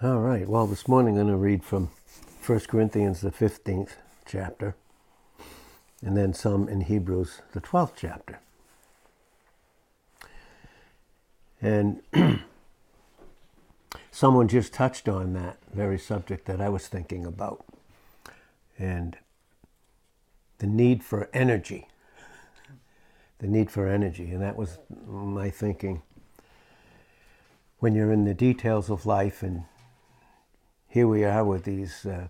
All right. Well, this morning I'm going to read from 1 Corinthians, the 15th chapter, and then some in Hebrews, the 12th chapter. And someone just touched on that very subject that I was thinking about, and the need for energy. The need for energy. And that was my thinking when you're in the details of life and here we are with these uh,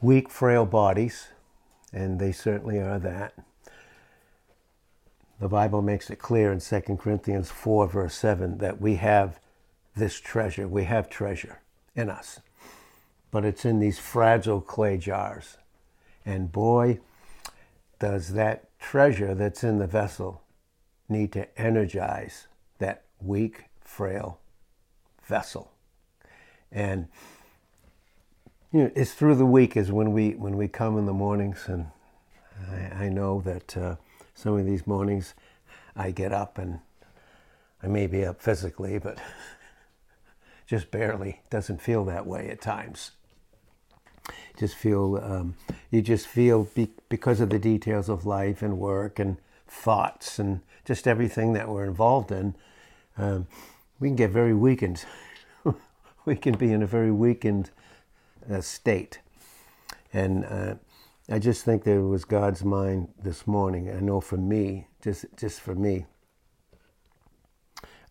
weak, frail bodies, and they certainly are that. The Bible makes it clear in 2 Corinthians 4, verse 7, that we have this treasure. We have treasure in us, but it's in these fragile clay jars. And boy, does that treasure that's in the vessel need to energize that weak, frail vessel. And you know, it's through the week is when we when we come in the mornings, and I, I know that uh, some of these mornings I get up and I may be up physically, but just barely. Doesn't feel that way at times. Just feel um, you just feel be, because of the details of life and work and thoughts and just everything that we're involved in. Um, we can get very weakened. we can be in a very weakened uh, state. And uh, I just think that it was God's mind this morning. I know for me, just just for me,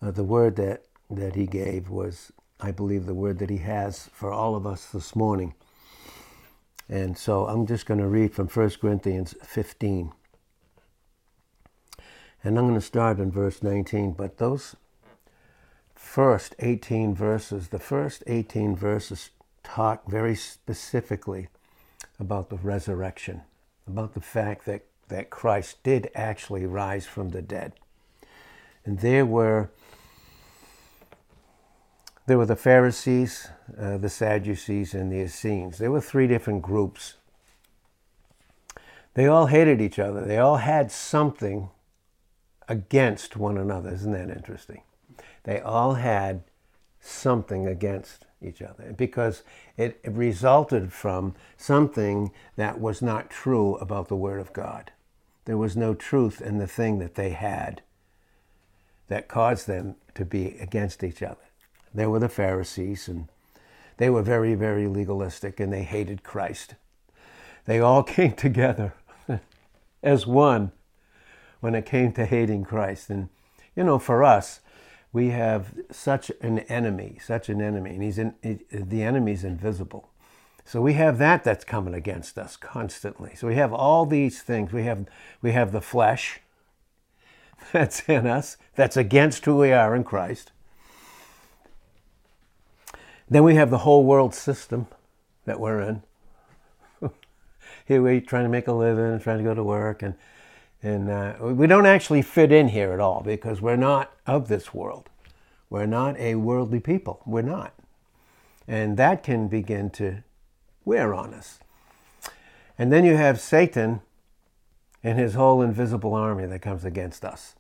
uh, the word that that He gave was, I believe, the word that He has for all of us this morning. And so I'm just going to read from 1 Corinthians 15. And I'm going to start in verse 19. But those first 18 verses, the first 18 verses talk very specifically about the resurrection, about the fact that, that Christ did actually rise from the dead. And there were there were the Pharisees, uh, the Sadducees, and the Essenes. There were three different groups. They all hated each other. They all had something against one another. Isn't that interesting? They all had something against each other because it resulted from something that was not true about the Word of God. There was no truth in the thing that they had that caused them to be against each other. They were the Pharisees, and they were very, very legalistic, and they hated Christ. They all came together as one when it came to hating Christ. And, you know, for us, we have such an enemy, such an enemy, and he's in, the enemy's invisible. So we have that that's coming against us constantly. So we have all these things. We have we have the flesh that's in us, that's against who we are in Christ. Then we have the whole world system that we're in. Here we're trying to make a living, trying to go to work, and and uh, we don't actually fit in here at all because we're not of this world. We're not a worldly people. We're not. And that can begin to wear on us. And then you have Satan and his whole invisible army that comes against us.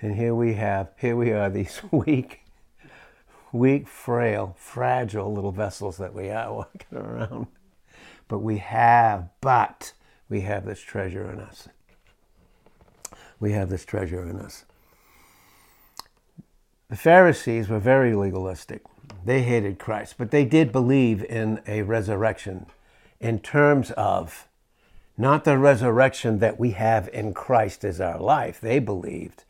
And here we have, here we are, these weak, weak, frail, fragile little vessels that we are walking around. But we have, but we have this treasure in us we have this treasure in us. The Pharisees were very legalistic. They hated Christ, but they did believe in a resurrection in terms of not the resurrection that we have in Christ as our life. They believed,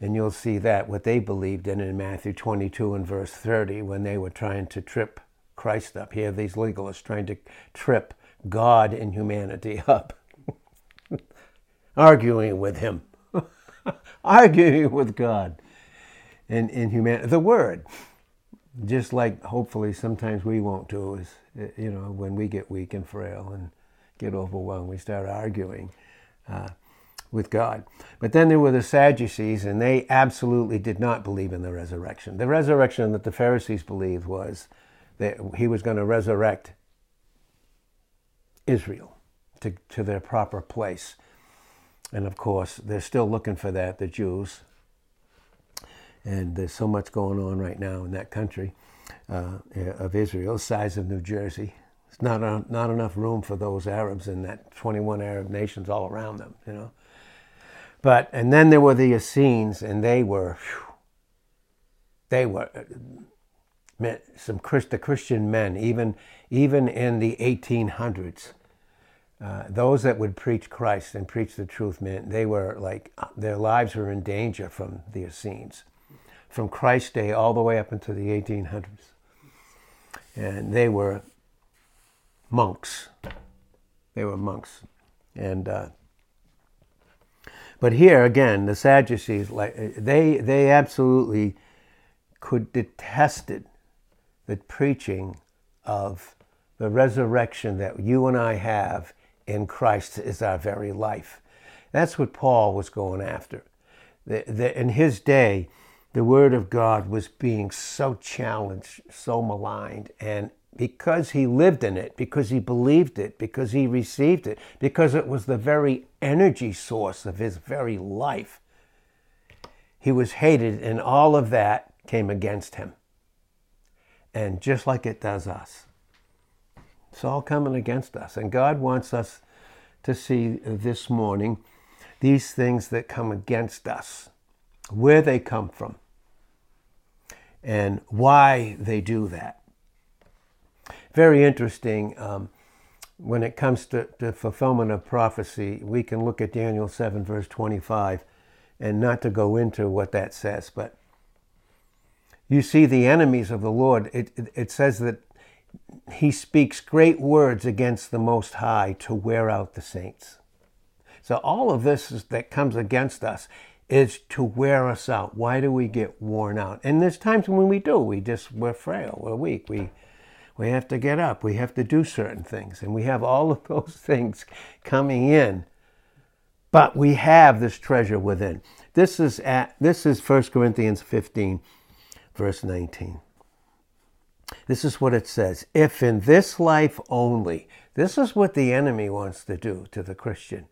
and you'll see that what they believed in in Matthew 22 and verse 30 when they were trying to trip Christ up. Here, these legalists trying to trip God and humanity up arguing with him, arguing with God and in humanity. The Word, just like hopefully sometimes we won't do, is, you know, when we get weak and frail and get overwhelmed, we start arguing. Uh, with God. But then there were the Sadducees, and they absolutely did not believe in the resurrection. The resurrection that the Pharisees believed was that he was going to resurrect Israel to, to their proper place. And of course, they're still looking for that, the Jews. And there's so much going on right now in that country. uh, of Israel, the size of New Jersey. It's not, a, not enough room for those Arabs and that 21 Arab nations all around them, you know. But, and then there were the Essenes, and they were, whew, they were uh, some Christ, the Christian men, even, even in the 1800s. Uh, those that would preach Christ and preach the truth, man, they were like, uh, their lives were in danger from the Essenes, from Christ's day all the way up into the 1800s. And they were monks. They were monks. And, uh, but here again, the Sadducees, like they, they absolutely could detested the preaching of the resurrection that you and I have in Christ is our very life. That's what Paul was going after. The, the, in his day, the Word of God was being so challenged, so maligned, and because he lived in it, because he believed it, because he received it, because it was the very energy source of his very life, he was hated, and all of that came against him. And just like it does us, it's all coming against us. And God wants us to see this morning these things that come against us, where they come from, and why they do that. Very interesting. Um, when it comes to, to fulfillment of prophecy, we can look at Daniel 7, verse 25, and not to go into what that says, but you see the enemies of the Lord. It, it, it says that he speaks great words against the Most High to wear out the saints. So all of this is, that comes against us is to wear us out. Why do we get worn out? And there's times when we do. We just we're frail. We're weak. We we have to get up. We have to do certain things, and we have all of those things coming in. But we have this treasure within. This is at this is 1 Corinthians 15, verse 19. This is what it says If in this life only, this is what the enemy wants to do to the Christian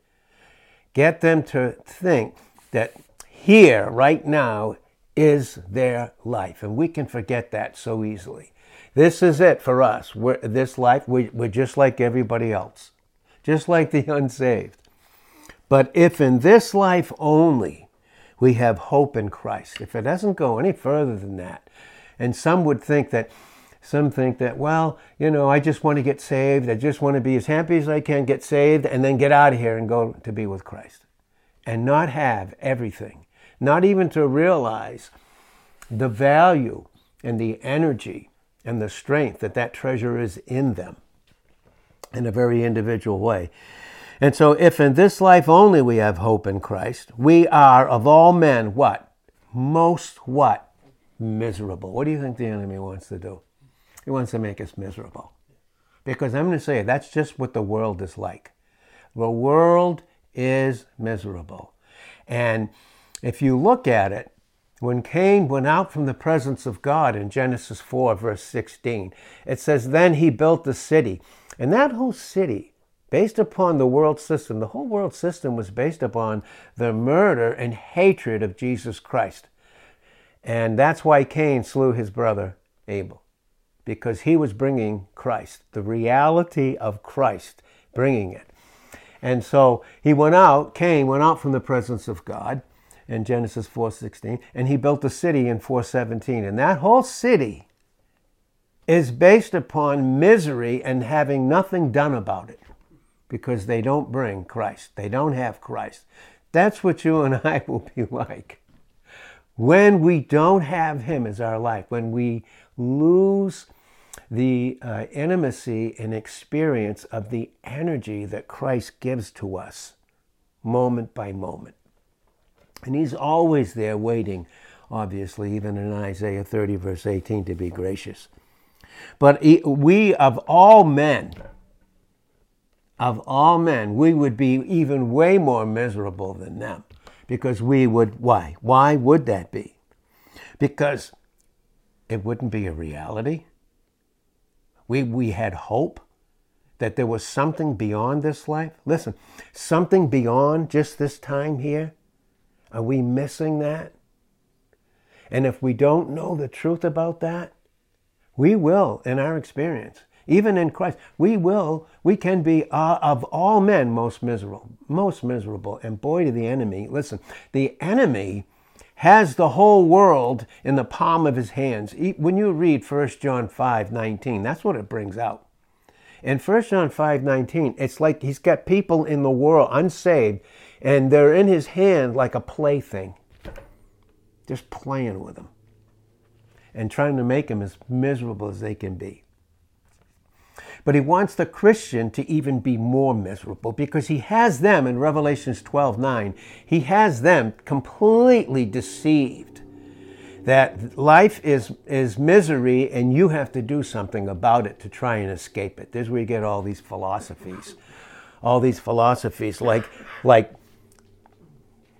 get them to think that here, right now, is their life. And we can forget that so easily. This is it for us. We're, this life, we, we're just like everybody else, just like the unsaved. But if in this life only we have hope in Christ, if it doesn't go any further than that, and some would think that some think that, well, you know, I just want to get saved. I just want to be as happy as I can, get saved, and then get out of here and go to be with Christ. And not have everything. Not even to realize the value and the energy and the strength that that treasure is in them in a very individual way. And so, if in this life only we have hope in Christ, we are of all men what? Most what? Miserable. What do you think the enemy wants to do? He wants to make us miserable. Because I'm going to say that's just what the world is like. The world is miserable. And if you look at it, when Cain went out from the presence of God in Genesis 4, verse 16, it says, Then he built the city. And that whole city, based upon the world system, the whole world system was based upon the murder and hatred of Jesus Christ. And that's why Cain slew his brother Abel because he was bringing Christ, the reality of Christ, bringing it. And so he went out, Cain went out from the presence of God in Genesis 4:16, and he built a city in 4:17. And that whole city is based upon misery and having nothing done about it because they don't bring Christ. They don't have Christ. That's what you and I will be like. When we don't have him as our life, when we lose the uh, intimacy and experience of the energy that Christ gives to us moment by moment. And He's always there waiting, obviously, even in Isaiah 30, verse 18, to be gracious. But we, of all men, of all men, we would be even way more miserable than them because we would, why? Why would that be? Because it wouldn't be a reality. We, we had hope that there was something beyond this life. Listen, something beyond just this time here. Are we missing that? And if we don't know the truth about that, We will, in our experience, even in Christ, we will, we can be uh, of all men most miserable, most miserable. And boy, to the enemy, listen, the enemy has the whole world in the palm of his hands. When you read 1 John 5 19, that's what it brings out. In 1 John 5 19, it's like he's got people in the world unsaved, and they're in his hand like a plaything, just playing with them and trying to make them as miserable as they can be. But he wants the Christian to even be more miserable because he has them in Revelations 12 9. He has them completely deceived that life is, is misery and you have to do something about it to try and escape it. There's where you get all these philosophies. All these philosophies, like, like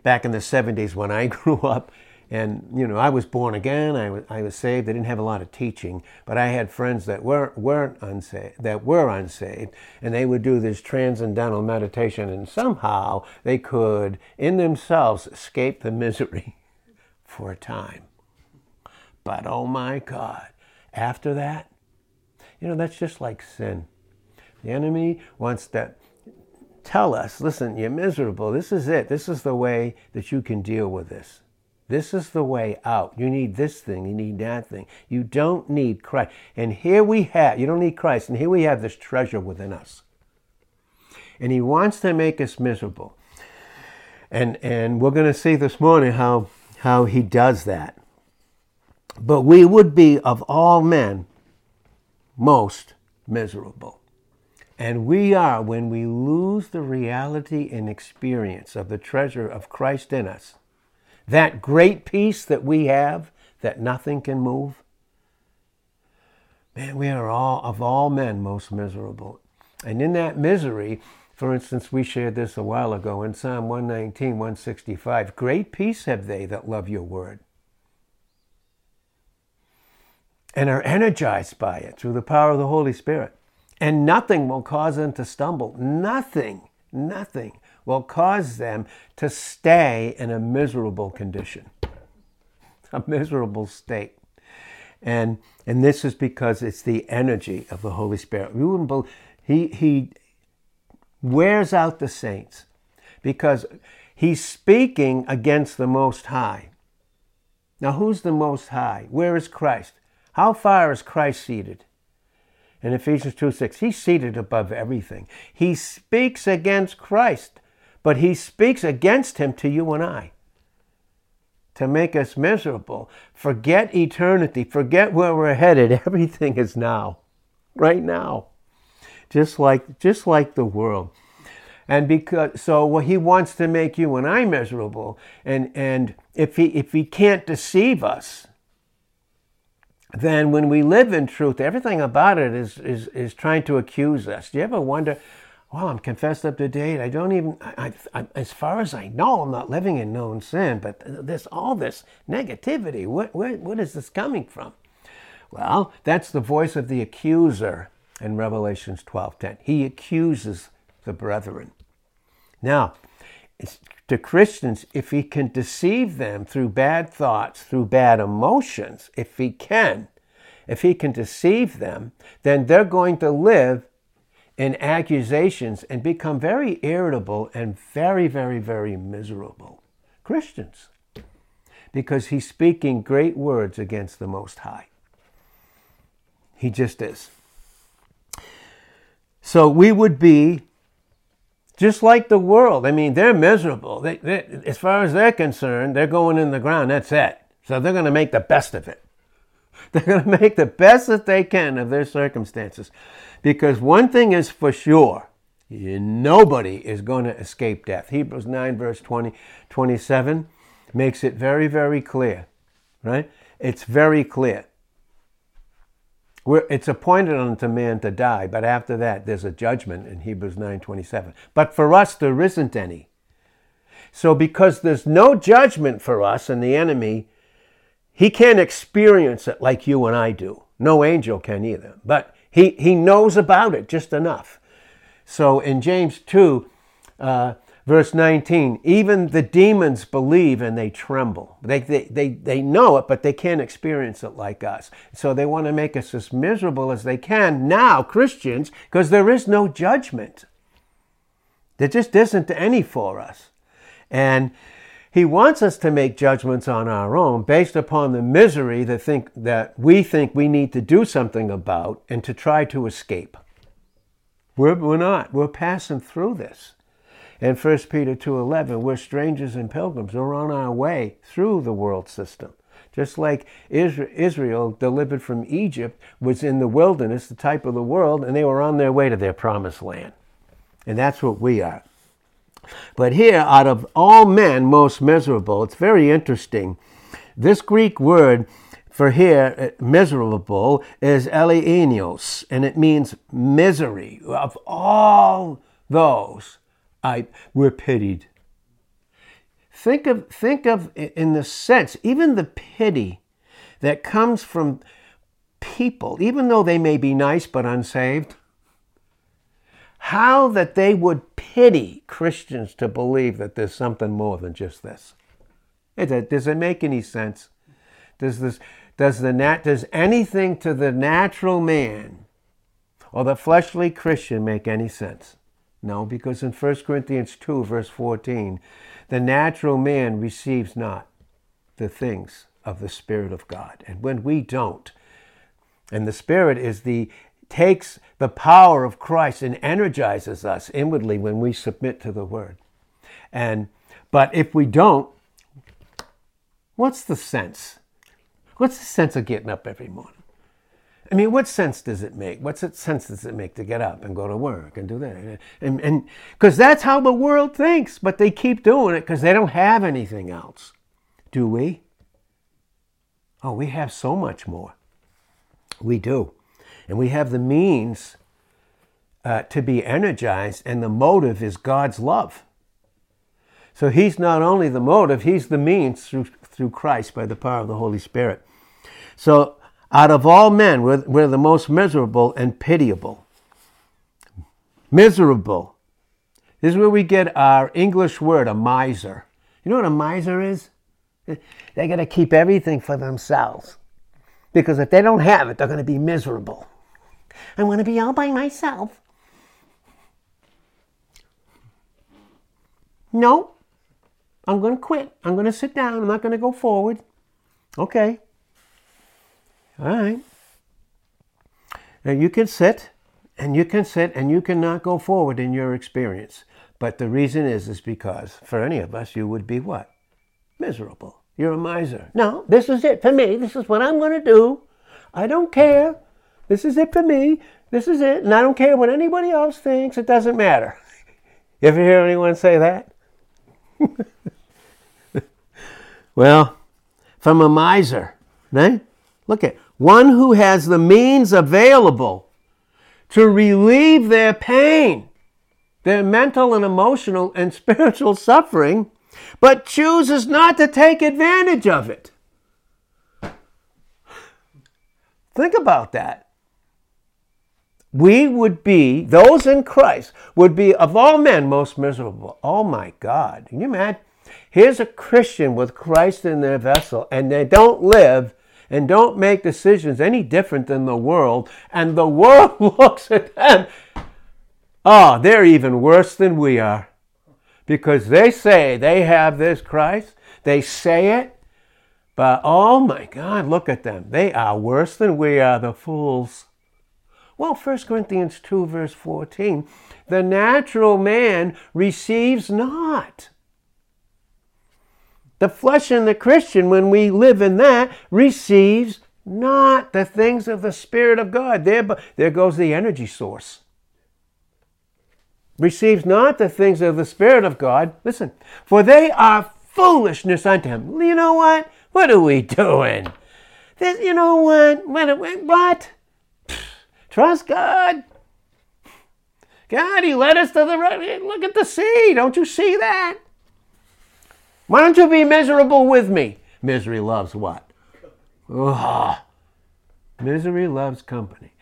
back in the 70s when I grew up, and you know, I was born again. I was, I was saved. I didn't have a lot of teaching, but I had friends that weren't weren't unsaved, that were unsaved, and they would do this transcendental meditation, and somehow they could, in themselves, escape the misery for a time. But oh my God, after that, you know, that's just like sin. The enemy wants to tell us, listen, you're miserable. This is it. This is the way that you can deal with this. This is the way out. You need this thing, you need that thing. You don't need Christ. And here we have, you don't need Christ, and here we have this treasure within us. And he wants to make us miserable. And and we're going to see this morning how how he does that. But we would be of all men most miserable. And we are when we lose the reality and experience of the treasure of Christ in us that great peace that we have that nothing can move. Man, we are all, of all men, most miserable. And in that misery, for instance, we shared this a while ago in Psalm 119, 165. Great peace have they that love your word and are energized by it through the power of the Holy Spirit. And nothing will cause them to stumble. Nothing, nothing will cause them to stay in a miserable condition, a miserable state. And, and this is because it's the energy of the Holy Spirit. We wouldn't believe, he, he wears out the saints because he's speaking against the Most High. Now, who's the Most High? Where is Christ? How far is Christ seated? In Ephesians 2 6, he's seated above everything. He speaks against Christ but he speaks against him to you and I to make us miserable. Forget eternity, forget where we're headed. Everything is now, right now. Just like just like the world. And because so well, he wants to make you and I miserable. And and if he if he can't deceive us, then when we live in truth, everything about it is is, is trying to accuse us. Do you ever wonder well, I'm confessed up to date. I don't even, I, I, as far as I know, I'm not living in known sin, but this, all this negativity, what, where, what is this coming from? Well, that's the voice of the accuser in Revelations 12:10. He accuses the brethren. Now, to Christians, if he can deceive them through bad thoughts, through bad emotions, if he can, if he can deceive them, then they're going to live in accusations and become very irritable and very, very, very miserable. Christians. Because he's speaking great words against the Most High. He just is. So we would be just like the world. I mean, they're miserable. They, they, as far as they're concerned, they're going in the ground. That's it. So they're going to make the best of it. They're going to make the best that they can of their circumstances. Because one thing is for sure nobody is going to escape death. Hebrews 9, verse 20, 27 makes it very, very clear, right? It's very clear. We're, it's appointed unto man to die, but after that there's a judgment in Hebrews 9:27. But for us there isn't any. So because there's no judgment for us and the enemy, he can't experience it like you and I do. No angel can either. But he, he knows about it just enough. So in James 2, uh, Verse 19, even the demons believe and they tremble. They, they, they, they know it, but they can't experience it like us. So they want to make us as miserable as they can now, Christians, because there is no judgment. There just isn't any for us. And he wants us to make judgments on our own based upon the misery that, think, that we think we need to do something about and to try to escape. We're, we're not. We're passing through this. In 1 Peter 2.11, we're strangers and pilgrims. We're on our way through the world system. Just like Israel, delivered from Egypt, was in the wilderness, the type of the world, and they were on their way to their promised land. And that's what we are. But here, out of all men, most miserable, it's very interesting. This Greek word for here, uh, miserable, is eleeinos, and it means misery. Of all those, I were pitied. Think of, think of in the sense, even the pity that comes from people, even though they may be nice but unsaved, how that they would pity Christians to believe that there's something more than just this. Does it make any sense? Does this does the nat does anything to the natural man or the fleshly Christian make any sense? No, because in 1 Corinthians 2, verse 14, the natural man receives not the things of the Spirit of God. And when we don't, and the Spirit is the takes the power of Christ and energizes us inwardly when we submit to the word. And but if we don't, what's the sense? What's the sense of getting up every morning? I mean, what sense does it make? What sense does it make to get up and go to work and do that? And and because that's how the world thinks, but they keep doing it because they don't have anything else. Do we? Oh, we have so much more. We do. And we have the means uh, to be energized, and the motive is God's love. So He's not only the motive, He's the means through, through Christ by the power of the Holy Spirit. So, out of all men, we're, we're the most miserable and pitiable. Miserable. This is where we get our English word, a miser. You know what a miser is? They got to keep everything for themselves. Because if they don't have it, they're going to be miserable. I want to be all by myself. No, I'm going to quit. I'm going to sit down. I'm not going to go forward. Okay. All right. Now you can sit and you can sit and you cannot go forward in your experience. But the reason is, is because for any of us, you would be what? Miserable. You're a miser. No, this is it for me. This is what I'm going to do. I don't care. This is it for me. This is it. And I don't care what anybody else thinks. It doesn't matter. You ever hear anyone say that? well, from a miser, right? Look at one who has the means available to relieve their pain, their mental and emotional and spiritual suffering, but chooses not to take advantage of it. Think about that we would be, those in Christ, would be of all men most miserable. Oh my God. Can you imagine? Here's a Christian with Christ in their vessel, and they don't live and don't make decisions any different than the world, and the world looks at them. Oh, they're even worse than we are. Because they say they have this Christ, they say it, but oh my God, look at them. They are worse than we are, the fools. Well, 1 Corinthians 2, verse 14 the natural man receives not. The flesh in the Christian, when we live in that, receives not the things of the Spirit of God. There, there goes the energy source. Receives not the things of the Spirit of God. Listen, for they are foolishness unto him. You know what? What are we doing? This, you know what? What? what? Trust God. God, He led us to the right. Look at the sea. Don't you see that? Why don't you be miserable with me? Misery loves what? Ugh. Misery loves company.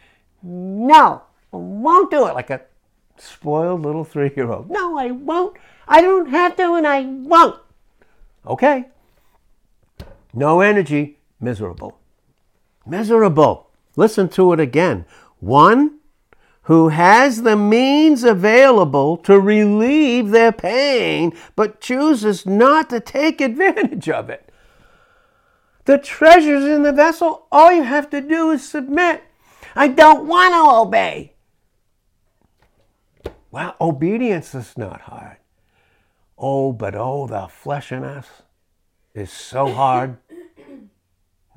No, I won't do it like a spoiled little three year old. No, I won't. I don't have to and I won't. Okay. No energy, miserable. Miserable. Listen to it again. One who has the means available to relieve their pain, but chooses not to take advantage of it. The treasure's in the vessel. All you have to do is submit. I don't want to obey. Well, obedience is not hard. Oh, but oh, the flesh in us is so hard.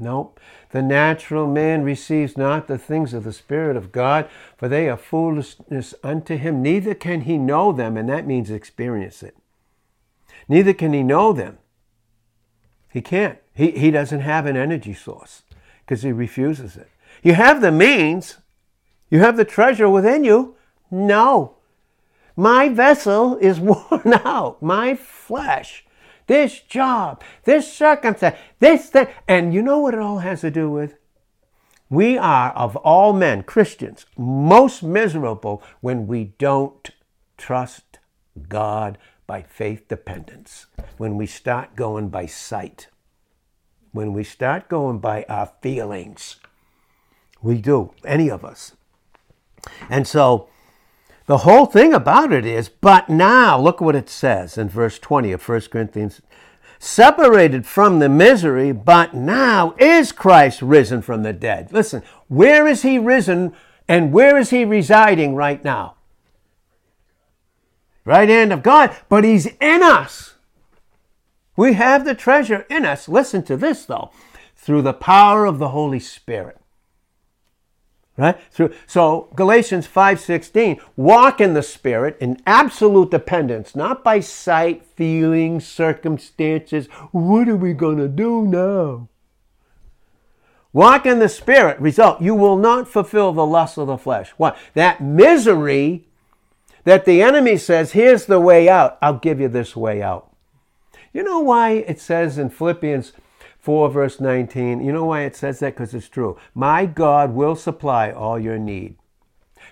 Nope. The natural man receives not the things of the Spirit of God, for they are foolishness unto him. Neither can he know them, and that means experience it. Neither can he know them. He can't. He, he doesn't have an energy source because he refuses it. You have the means, you have the treasure within you. No. My vessel is worn out. My flesh this job, this circumstance, this thing. And you know what it all has to do with? We are, of all men, Christians, most miserable when we don't trust God by faith dependence, when we start going by sight, when we start going by our feelings. We do, any of us. And so the whole thing about it is, but now, look what it says in verse 20 of 1 Corinthians separated from the misery, but now is Christ risen from the dead. Listen, where is he risen and where is he residing right now? Right hand of God, but he's in us. We have the treasure in us. Listen to this though, through the power of the Holy Spirit right? So, so galatians 5.16 walk in the spirit in absolute dependence not by sight feelings circumstances. What are we going to do now? Walk in the spirit result you will not fulfill the lust of the flesh. What? That misery that the enemy says here's the way out. I'll give you this way out. You know why it says in philippians 4, verse 19. You know why it says that? Because it's true. My God will supply all your need.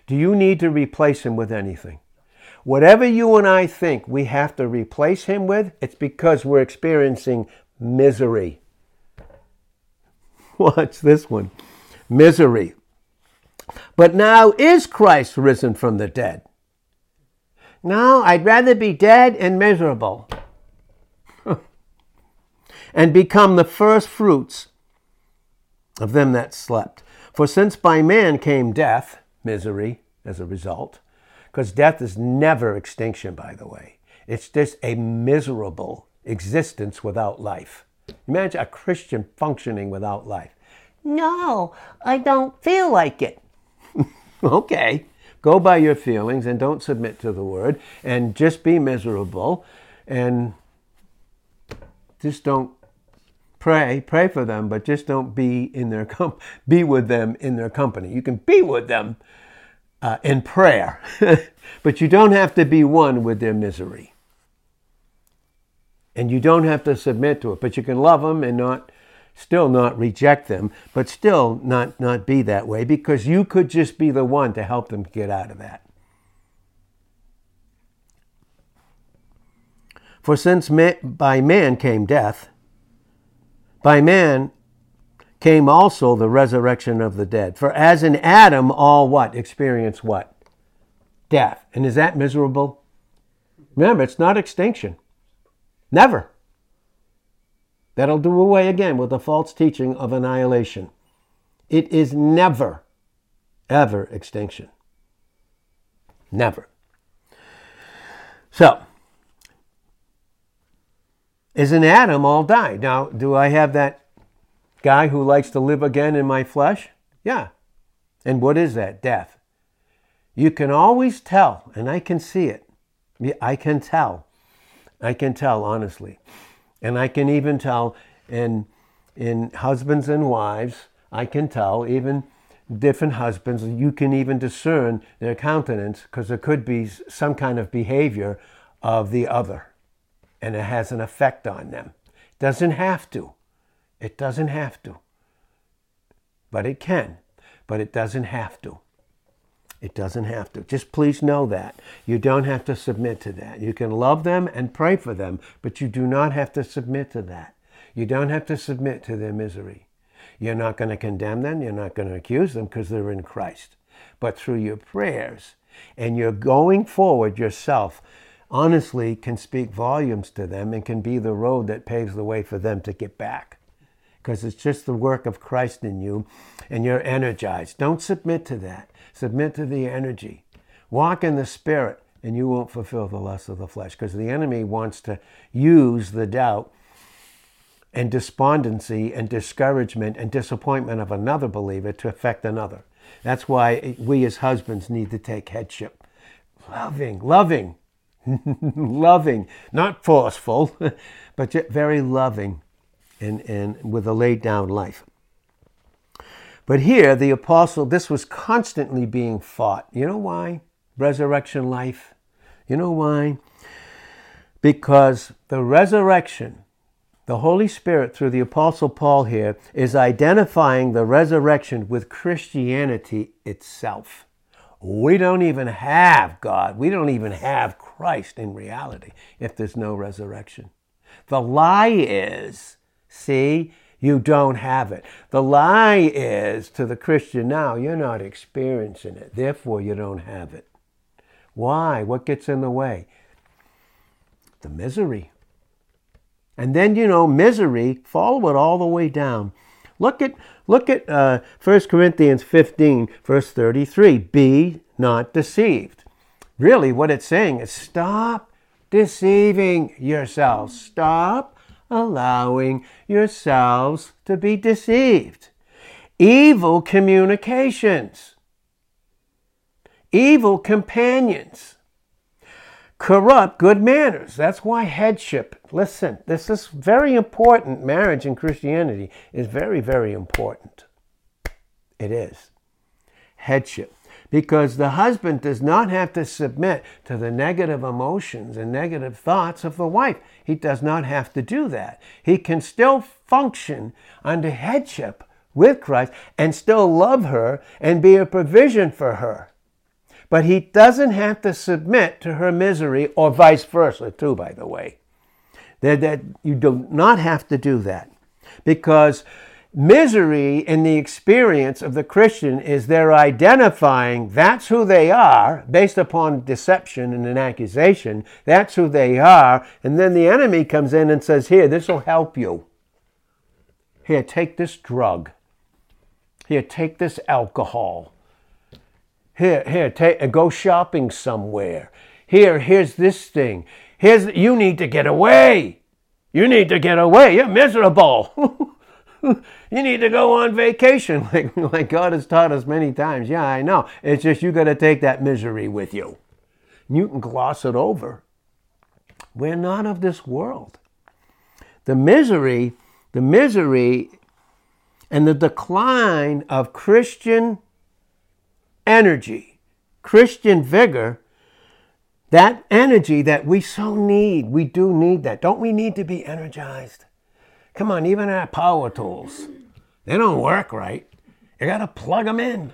Do you need to replace him with anything? Whatever you and I think we have to replace him with, it's because we're experiencing misery. Watch this one misery. But now is Christ risen from the dead? No, I'd rather be dead and miserable and become the first fruits of them that slept. For since by man came death, misery as a result, because death is never extinction, by the way. It's just a miserable existence without life. Imagine a Christian functioning without life. No, I don't feel like it. okay, go by your feelings and don't submit to the word and just be miserable and just don't pray, pray for them, but just don't be in their com- be with them in their company. You can be with them uh, in prayer, but you don't have to be one with their misery. And you don't have to submit to it, but you can love them and not still not reject them, but still not not be that way because you could just be the one to help them get out of that. For since by man came death, by man came also the resurrection of the dead. For as in Adam, all what? Experience what? Death. And is that miserable? Remember, it's not extinction. Never. That'll do away again with the false teaching of annihilation. It is never, ever extinction. Never. So, is in Adam all died. Now, do I have that guy who likes to live again in my flesh? Yeah. And what is that? Death. You can always tell, and I can see it. I can tell. I can tell, honestly. And I can even tell in, in husbands and wives, I can tell, even different husbands, you can even discern their countenance because there could be some kind of behavior of the other and it has an effect on them. Doesn't have to. It doesn't have to. But it can. But it doesn't have to. It doesn't have to. Just please know that. You don't have to submit to that. You can love them and pray for them, but you do not have to submit to that. You don't have to submit to their misery. You're not going to condemn them. You're not going to accuse them because they're in Christ. But through your prayers and your going forward yourself, honestly can speak volumes to them and can be the road that paves the way for them to get back. Because it's just the work of Christ in you and you're energized. Don't submit to that. Submit to the energy. Walk in the Spirit and you won't fulfill the lust of the flesh because the enemy wants to use the doubt and despondency and discouragement and disappointment of another believer to affect another. That's why we as husbands need to take headship. Loving, loving, loving, not forceful, but very loving and, and with a laid down life. But here, the apostle, this was constantly being fought. You know why? Resurrection life. You know why? Because the resurrection, the Holy Spirit through the apostle Paul here, is identifying the resurrection with Christianity itself. We don't even have God. We don't even have Christ in reality if there's no resurrection. The lie is, see, you don't have it. The lie is to the Christian now, you're not experiencing it. Therefore, you don't have it. Why? What gets in the way? The misery. And then, you know, misery, follow it all the way down. Look at, look at uh, 1 Corinthians 15, verse 33. Be not deceived. Really, what it's saying is stop deceiving yourselves. Stop allowing yourselves to be deceived. Evil communications, evil companions corrupt good manners. That's why headship, listen, this is very important. Marriage in Christianity is very, very important. It is. Headship. Because the husband does not have to submit to the negative emotions and negative thoughts of the wife. He does not have to do that. He can still function under headship with Christ and still love her and be a provision for her. But he doesn't have to submit to her misery or vice versa, too, by the way. That, that you do not have to do that because misery in the experience of the Christian is they're identifying that's who they are based upon deception and an accusation. That's who they are. And then the enemy comes in and says, Here, this will help you. Here, take this drug. Here, take this alcohol. Here, here, take, uh, go shopping somewhere. Here, here's this thing. Here's, you need to get away. You need to get away. You're miserable. you need to go on vacation, like, like God has taught us many times. Yeah, I know. It's just you got to take that misery with you. You can gloss it over. We're not of this world. The misery, the misery and the decline of Christian energy, Christian vigor, that energy that we so need, we do need that. Don't we need to be energized? Come on, even our power tools, they don't work right. You got to plug them in.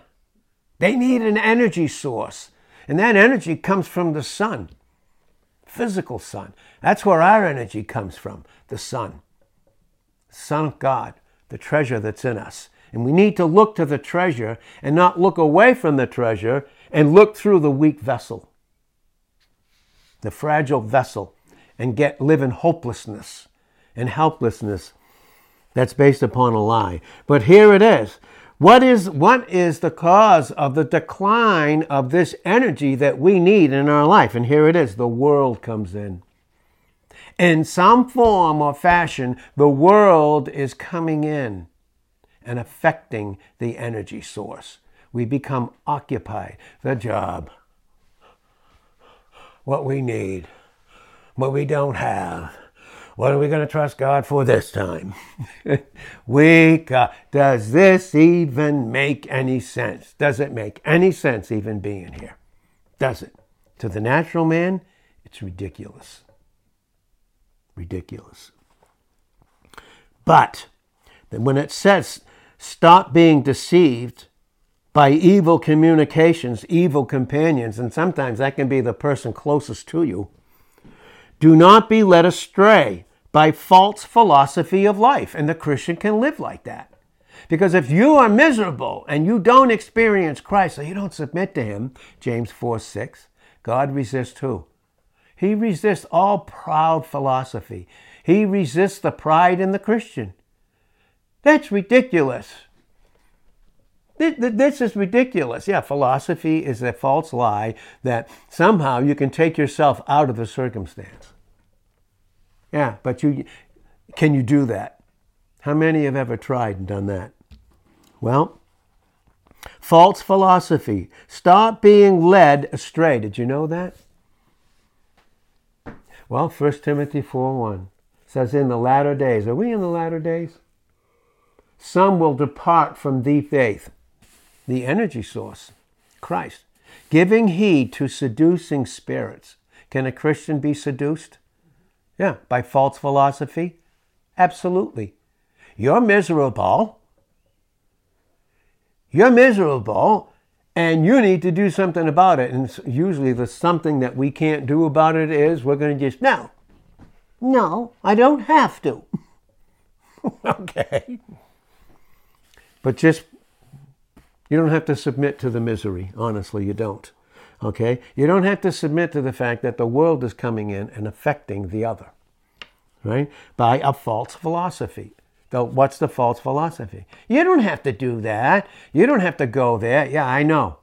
They need an energy source, and that energy comes from the sun, physical sun. That's where our energy comes from, the sun. Son of God, the treasure that's in us. And we need to look to the treasure and not look away from the treasure and look through the weak vessel, the fragile vessel, and get live in hopelessness and helplessness that's based upon a lie. But here it is. What is, what is the cause of the decline of this energy that we need in our life? And here it is the world comes in. In some form or fashion, the world is coming in and affecting the energy source. We become occupied. The job, what we need, what we don't have. What are we going to trust God for this time? we got, does this even make any sense? Does it make any sense even being here? Does it? To the natural man, it's ridiculous. Ridiculous. But then when it says Stop being deceived. by evil communications, evil companions, and sometimes that can be the person closest to you. Do not be led astray by false philosophy of life. And the Christian can live like that. Because if you are miserable and you don't experience Christ, so you don't submit to Him, James 4 6, God resists who? He resists all proud philosophy. He resists the pride in the Christian. That's ridiculous. This is ridiculous. Yeah, philosophy is a false lie that somehow you can take yourself out of the circumstance. Yeah, but you can you do that? How many have ever tried and done that? Well, false philosophy. Stop being led astray. Did you know that? Well, 1 Timothy 4 1 says, In the latter days, are we in the latter days? Some will depart from the faith, the energy source, Christ, giving heed to seducing spirits. Can a Christian be seduced? Yeah, by false philosophy? Absolutely. You're miserable. You're miserable, and you need to do something about it. And usually, the something that we can't do about it is we're going to just, no, no, I don't have to. okay. But just, you don't have to submit to the misery. Honestly, you don't. Okay? You don't have to submit to the fact that the world is coming in and affecting the other, right? By a false philosophy. So what's the false philosophy? You don't have to do that. You don't have to go there. Yeah, I know.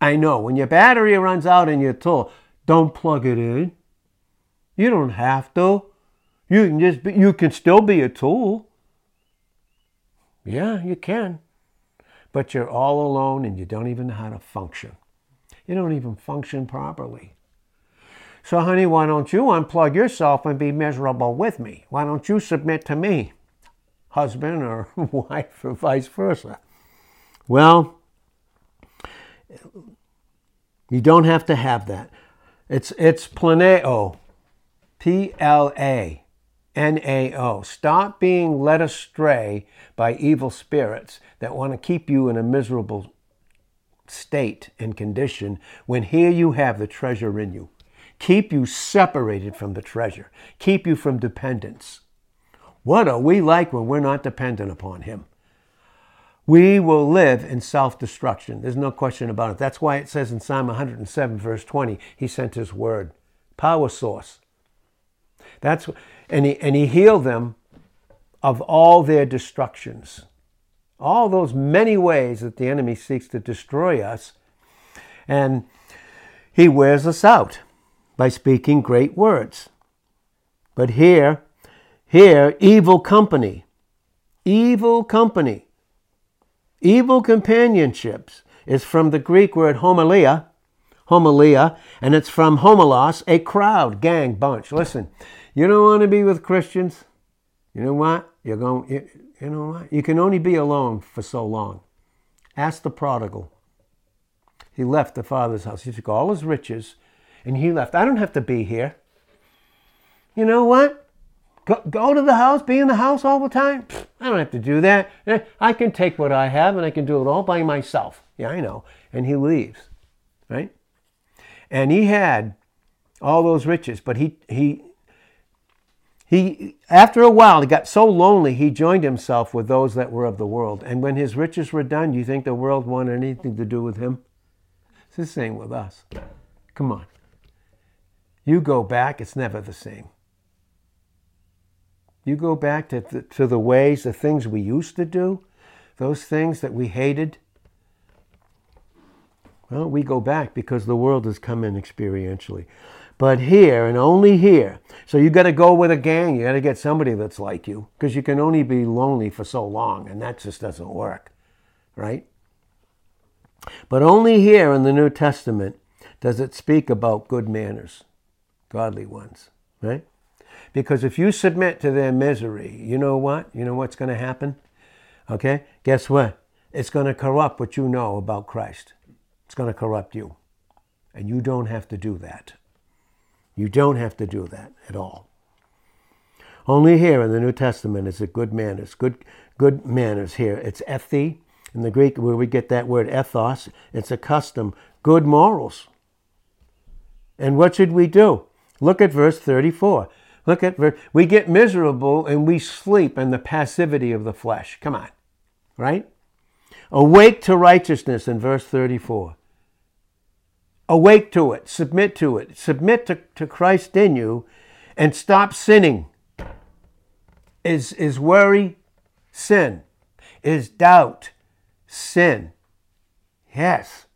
I know. When your battery runs out in your tool, don't plug it in. You don't have to. You can just be, you can still be a tool. Yeah, you can. But you're all alone and you don't even know how to function. You don't even function properly. So, honey, why don't you unplug yourself and be miserable with me? Why don't you submit to me, husband or wife, or vice versa? Well, you don't have to have that. It's, it's planeo, P L A N A O. Stop being led astray by evil spirits that want to keep you in a miserable state and condition when here you have the treasure in you. Keep you separated from the treasure, keep you from dependence. What are we like when we're not dependent upon Him? We will live in self destruction. There's no question about it. That's why it says in Psalm 107, verse 20, He sent His word. Power source. That's, and, he, and He healed them of all their destructions all those many ways that the enemy seeks to destroy us. And he wears us out by speaking great words. But here, here, evil company, evil company, evil companionships is from the Greek word homilia, homilia, and it's from homilos, a crowd, gang, bunch. Listen, you don't want to be with Christians. You know what? You're going. You know what? You can only be alone for so long. Ask the prodigal. He left the father's house. He took all his riches and he left. I don't have to be here. You know what? Go, go to the house, be in the house all the time. I don't have to do that. Eh, I can take what I have and I can do it all by myself. Yeah, I know. And he leaves, right? And he had all those riches, but he, he he, after a while, he got so lonely, he joined himself with those that were of the world. And when his riches were done, do you think the world wanted anything to do with him? It's the same with us. Come on. You go back, it's never the same. You go back to the, to the ways, the things we used to do, those things that we hated. Well, we go back because the world has come in experientially but here and only here. So you got to go with a gang. You got to get somebody that's like you because you can only be lonely for so long, and that just doesn't work, right? But only here in the New Testament does it speak about good manners, godly ones, right? Because if you submit to their misery, you know what? You know what's going to happen? Okay? Guess what? It's going to corrupt what you know about Christ. It's going to corrupt you. And you don't have to do that. You don't have to do that at all. Only here in the New Testament is it good manners. Good, good manners here. It's ethi, In the Greek, where we get that word ethos, it's a custom, good morals. And what should we do? Look at verse 34. Look at verse, we get miserable and we sleep in the passivity of the flesh. Come on, right? Awake to righteousness in verse 34. Awake to it, submit to it, submit to, to Christ in you, and stop sinning. Is, is worry sin? Is doubt sin? Yes.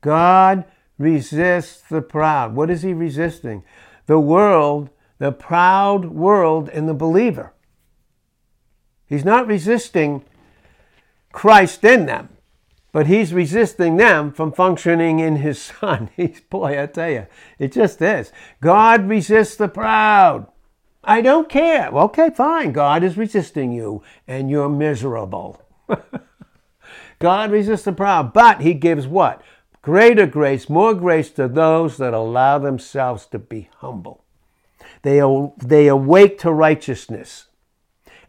God resists the proud. What is he resisting? The world, the proud world in the believer. He's not resisting Christ in them, but he's resisting them from functioning in his son. He's, boy, I tell you, it just is. God resists the proud. I don't care. Okay, fine. God is resisting you, and you're miserable. God resists the proud, but he gives what? Greater grace, more grace to those that allow themselves to be humble. They, they awake to righteousness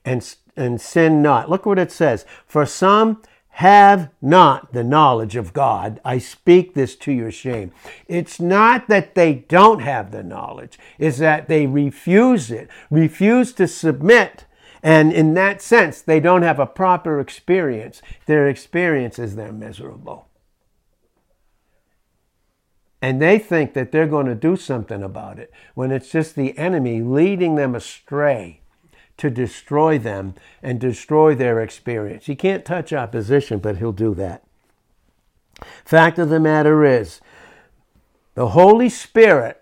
and, and sin not. Look what it says. For some have not the knowledge of God. I speak this to your shame. It's not that they don't have the knowledge, it's that they refuse it, refuse to submit. And in that sense, they don't have a proper experience. Their experience is they're miserable. And they think that they're going to do something about it when it's just the enemy leading them astray to destroy them and destroy their experience. He can't touch opposition, but he'll do that. Fact of the matter is, the Holy Spirit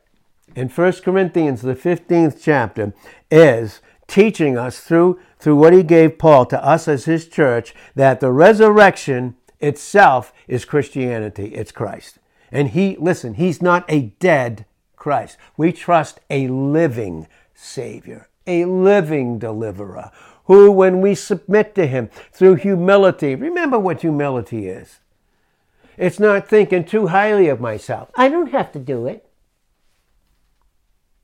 in 1 Corinthians, the 15th chapter, is teaching us through, through what he gave Paul to us as his church that the resurrection itself is Christianity, it's Christ. And he, listen, he's not a dead Christ. We trust a living Savior, a living deliverer, who, when we submit to him through humility, remember what humility is. It's not thinking too highly of myself. I don't have to do it.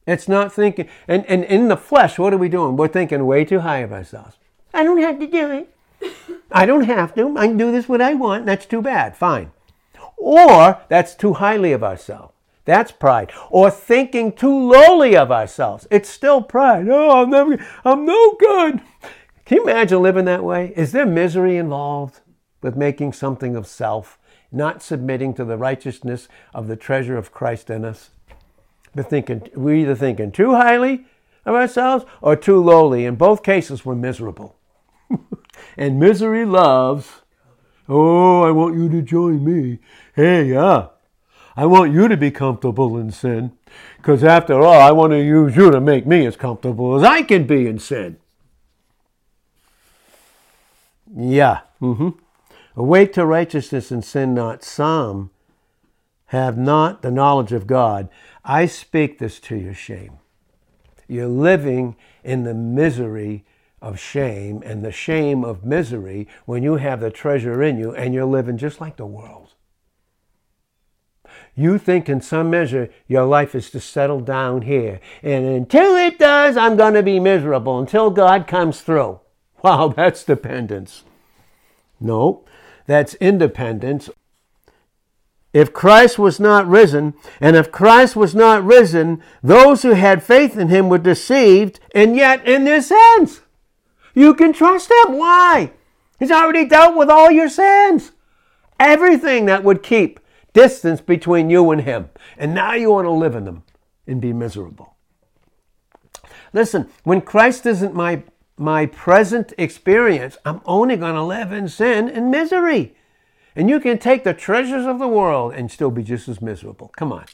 It's not thinking, and, and in the flesh, what are we doing? We're thinking way too high of ourselves. I don't have to do it. I don't have to. I can do this what I want. That's too bad. Fine. Or that's too highly of ourselves. That's pride. Or thinking too lowly of ourselves. It's still pride. Oh, I'm, never, I'm no good. Can you imagine living that way? Is there misery involved with making something of self, not submitting to the righteousness of the treasure of Christ in us? We're thinking, we're either thinking too highly of ourselves or too lowly. In both cases, we're miserable. and misery loves Oh, I want you to join me. Hey, yeah. I want you to be comfortable in sin. Because after all, I want to use you to make me as comfortable as I can be in sin. Yeah. Mm-hmm. Awake to righteousness and sin not. Some have not the knowledge of God. I speak this to your shame. You're living in the misery of shame and the shame of misery when you have the treasure in you and you're living just like the world. You think in some measure your life is to settle down here. And until it does, I'm going to be miserable until God comes through. Wow, that's dependence. No, that's independence. If Christ was not risen, and if Christ was not risen, those who had faith in him were deceived, and yet in their sins. You can trust him. Why? He's already dealt with all your sins. Everything that would keep distance between you and him. And now you want to live in them and be miserable. Listen, when Christ isn't my, my present experience, I'm only going to live in sin and misery. And you can take the treasures of the world and still be just as miserable. Come on.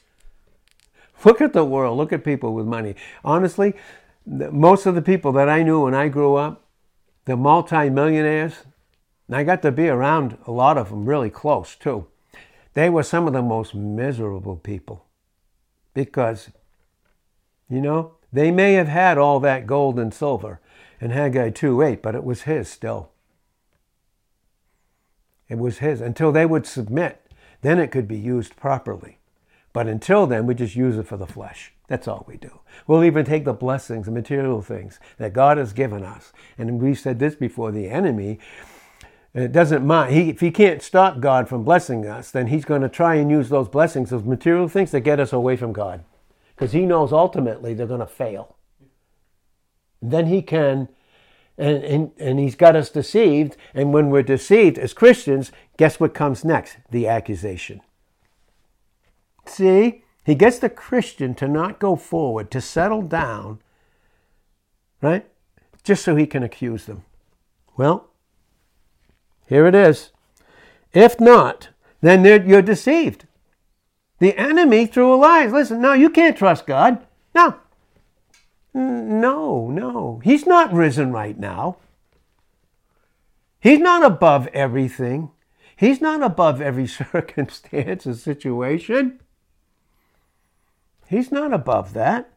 Look at the world. Look at people with money. Honestly, most of the people that I knew when I grew up, the multimillionaires, and I got to be around a lot of them really close too. They were some of the most miserable people because, you know, they may have had all that gold and silver in Haggai 2:8, but it was his still. It was his until they would submit. Then it could be used properly. But until then, we just use it for the flesh. That's all we do. We'll even take the blessings, the material things that God has given us. And we've said this before the enemy it doesn't mind. He, if he can't stop God from blessing us, then he's going to try and use those blessings, those material things, to get us away from God. Because he knows ultimately they're going to fail. then he can, and, and, and he's got us deceived. And when we're deceived as Christians, guess what comes next? The accusation. See? He gets the Christian to not go forward, to settle down, right? Just so he can accuse them. Well, here it is. If not, then you're deceived. The enemy threw a lie. Listen, no, you can't trust God. No. No, no. He's not risen right now. He's not above everything. He's not above every circumstance or situation. He's not above that.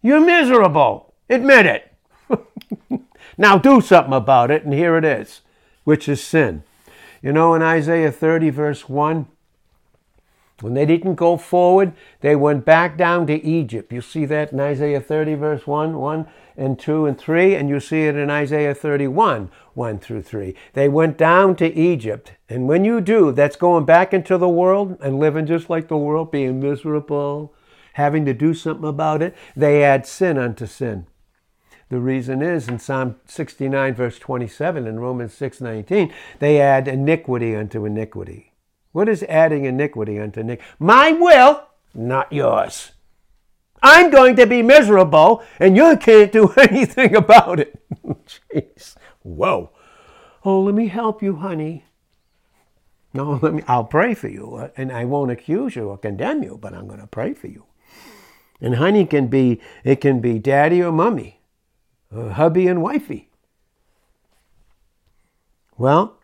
You're miserable. Admit it. now do something about it, and here it is, which is sin. You know, in Isaiah 30, verse 1, when they didn't go forward, they went back down to Egypt. You see that in Isaiah 30, verse 1, 1 and 2 and 3, and you see it in Isaiah 31, 1 through 3. They went down to Egypt. And when you do, that's going back into the world and living just like the world, being miserable, having to do something about it, they add sin unto sin. The reason is in Psalm 69, verse 27, and Romans 6, 19, they add iniquity unto iniquity. What is adding iniquity unto iniquity? My will, not yours. I'm going to be miserable, and you can't do anything about it. Jeez. Whoa. Oh, let me help you, honey. No, let me. I'll pray for you, uh, and I won't accuse you or condemn you, but I'm going to pray for you. And honey can be, it can be daddy or mummy, or hubby and wifey. Well,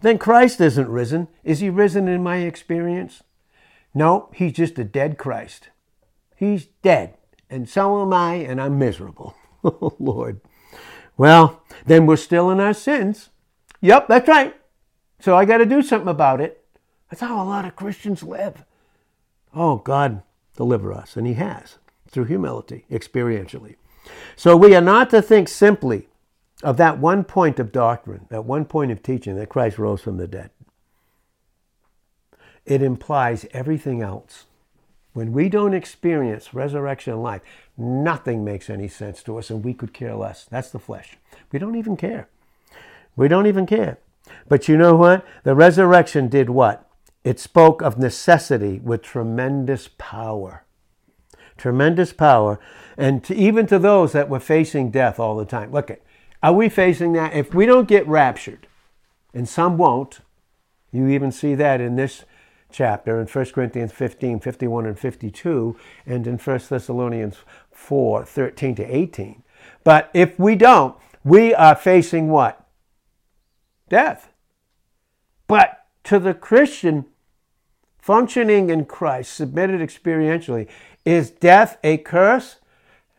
then Christ isn't risen. Is he risen in my experience? No, he's just a dead Christ. He's dead. And so am I, and I'm miserable. oh, Lord. Well, then we're still in our sins. Yep, that's right. So I got to do something about it. That's how a lot of Christians live. Oh, God, deliver us. And he has through humility, experientially. So we are not to think simply of that one point of doctrine, that one point of teaching that Christ rose from the dead. It implies everything else. When we don't experience resurrection life, nothing makes any sense to us and we could care less. That's the flesh. We don't even care. We don't even care. But you know what? The resurrection did what? It spoke of necessity with tremendous power. Tremendous power. And to, even to those that were facing death all the time. Look, at, are we facing that? If we don't get raptured, and some won't, you even see that in this chapter in 1 Corinthians 15, 51 and 52, and in 1 Thessalonians 4, 13 to 18. But if we don't, we are facing what? Death. But to the Christian, functioning in Christ, submitted experientially, is death a curse?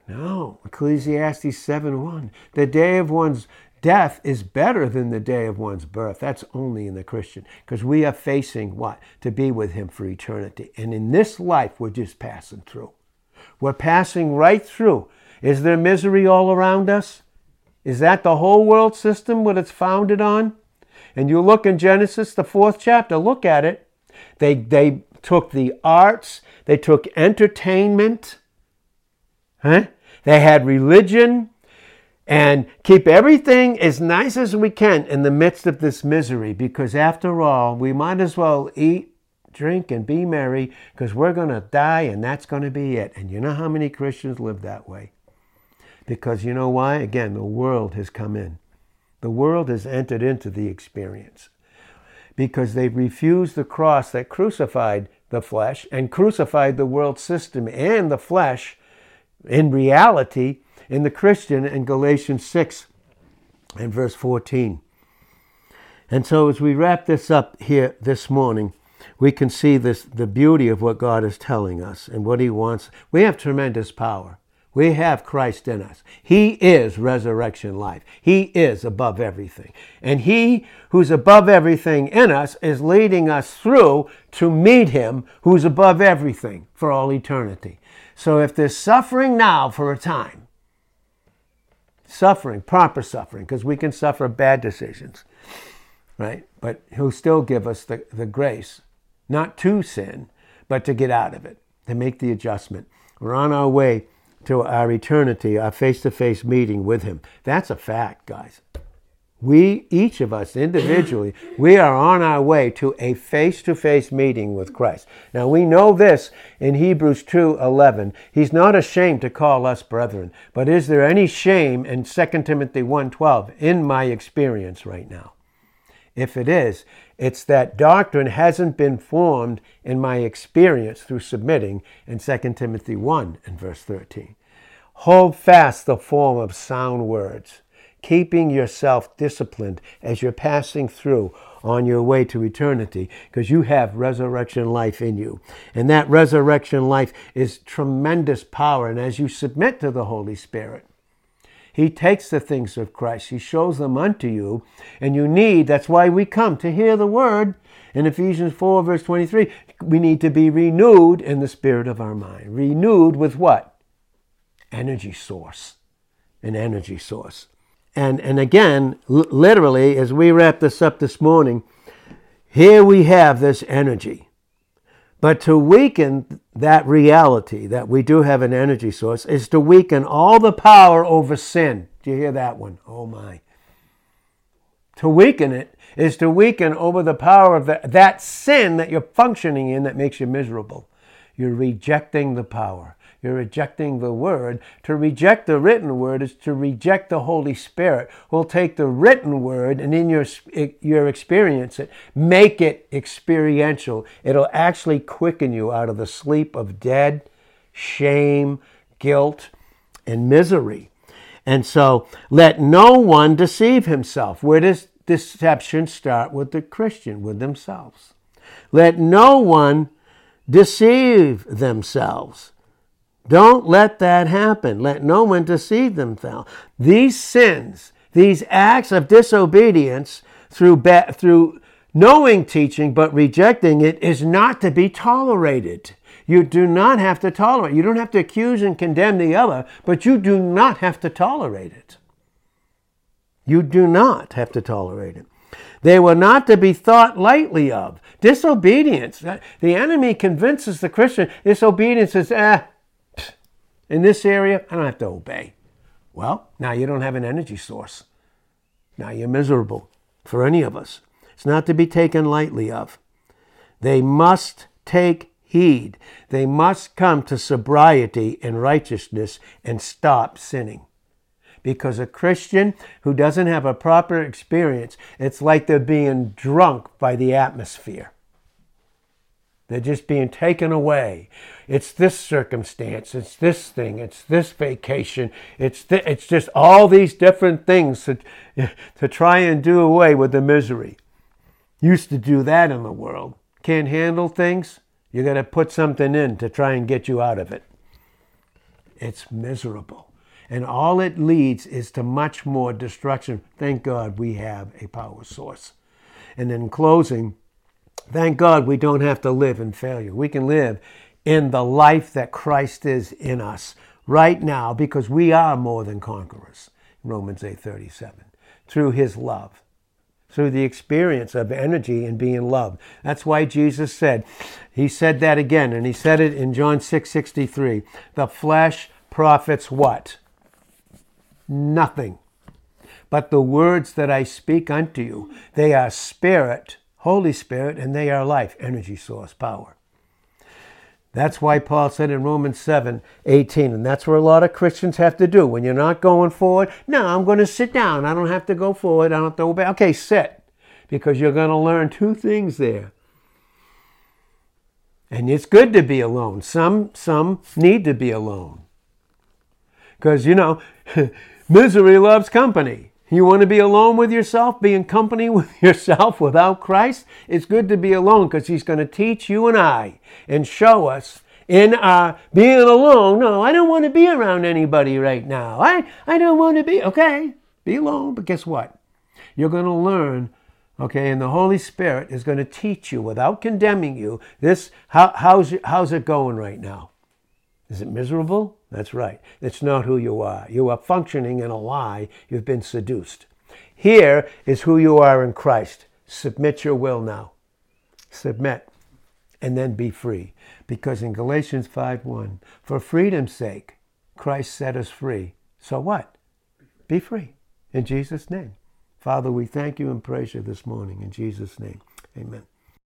No. Ecclesiastes 7 1. The day of one's death is better than the day of one's birth. That's only in the Christian because we are facing what? To be with Him for eternity. And in this life, we're just passing through. We're passing right through. Is there misery all around us? Is that the whole world system, what it's founded on? And you look in Genesis, the fourth chapter, look at it. They, they took the arts, they took entertainment, huh? they had religion, and keep everything as nice as we can in the midst of this misery because, after all, we might as well eat, drink, and be merry because we're going to die and that's going to be it. And you know how many Christians live that way? Because you know why? Again, the world has come in. The world has entered into the experience because they've refused the cross that crucified the flesh and crucified the world system and the flesh in reality in the Christian in Galatians 6 and verse 14. And so as we wrap this up here this morning, we can see this the beauty of what God is telling us and what he wants. We have tremendous power. We have Christ in us. He is resurrection life. He is above everything. And He who's above everything in us is leading us through to meet Him who's above everything for all eternity. So if there's suffering now for a time, suffering, proper suffering, because we can suffer bad decisions, right? But He'll still give us the, the grace, not to sin, but to get out of it, to make the adjustment. We're on our way to our eternity, our face to face meeting with Him. That's a fact, guys. We, each of us individually, we are on our way to a face to face meeting with Christ. Now we know this in Hebrews 2 11. He's not ashamed to call us brethren. But is there any shame in 2 Timothy 1 12 in my experience right now? If it is, it's that doctrine hasn't been formed in my experience through submitting in 2 Timothy 1 and verse 13. Hold fast the form of sound words keeping yourself disciplined as you're passing through on your way to eternity because you have resurrection life in you. And that resurrection life is tremendous power. And as you submit to the Holy Spirit, he takes the things of Christ, He shows them unto you, and you need, that's why we come to hear the word. In Ephesians 4, verse 23, we need to be renewed in the spirit of our mind. Renewed with what? Energy source. An energy source. And, and again, literally, as we wrap this up this morning, here we have this energy. But to weaken that reality that we do have an energy source is to weaken all the power over sin. Do you hear that one? Oh my. To weaken it is to weaken over the power of the, that sin that you're functioning in that makes you miserable. You're rejecting the power. You're rejecting the word. To reject the written word is to reject the Holy Spirit. We'll take the written word and in your, your experience it, make it experiential. It'll actually quicken you out of the sleep of dead, shame, guilt, and misery. And so let no one deceive himself. Where does deception start with the Christian, with themselves? Let no one deceive themselves. Don't let that happen. Let no one deceive themselves. These sins, these acts of disobedience through, ba- through knowing teaching but rejecting it is not to be tolerated. You do not have to tolerate. You don't have to accuse and condemn the other, but you do not have to tolerate it. You do not have to tolerate it. They were not to be thought lightly of. Disobedience. The enemy convinces the Christian disobedience is, eh, in this area, I don't have to obey. Well, now you don't have an energy source. Now you're miserable for any of us. It's not to be taken lightly of. They must take heed. They must come to sobriety and righteousness and stop sinning. Because a Christian who doesn't have a proper experience, it's like they're being drunk by the atmosphere. They're just being taken away. It's this circumstance, it's this thing, it's this vacation, it's, th- it's just all these different things to, to try and do away with the misery. Used to do that in the world. Can't handle things? You got to put something in to try and get you out of it. It's miserable. And all it leads is to much more destruction. Thank God we have a power source. And in closing, Thank God we don't have to live in failure. We can live in the life that Christ is in us right now because we are more than conquerors. Romans 8:37. Through his love. Through the experience of energy and being loved. That's why Jesus said, he said that again, and he said it in John 6:63. the flesh profits what? Nothing. But the words that I speak unto you, they are spirit Holy Spirit, and they are life, energy source, power. That's why Paul said in Romans 7 18, and that's where a lot of Christians have to do. When you're not going forward, no, I'm going to sit down. I don't have to go forward. I don't have to obey. Okay, sit. Because you're going to learn two things there. And it's good to be alone. Some, some need to be alone. Because, you know, misery loves company. You want to be alone with yourself, be in company with yourself without Christ? It's good to be alone because He's going to teach you and I and show us in our being alone. No, I don't want to be around anybody right now. I, I don't want to be, okay, be alone. But guess what? You're going to learn, okay, and the Holy Spirit is going to teach you without condemning you. This, how, how's, how's it going right now? Is it miserable? That's right. It's not who you are. You are functioning in a lie. You've been seduced. Here is who you are in Christ. Submit your will now. Submit and then be free. Because in Galatians 5 1, for freedom's sake, Christ set us free. So what? Be free. In Jesus' name. Father, we thank you and praise you this morning. In Jesus' name. Amen.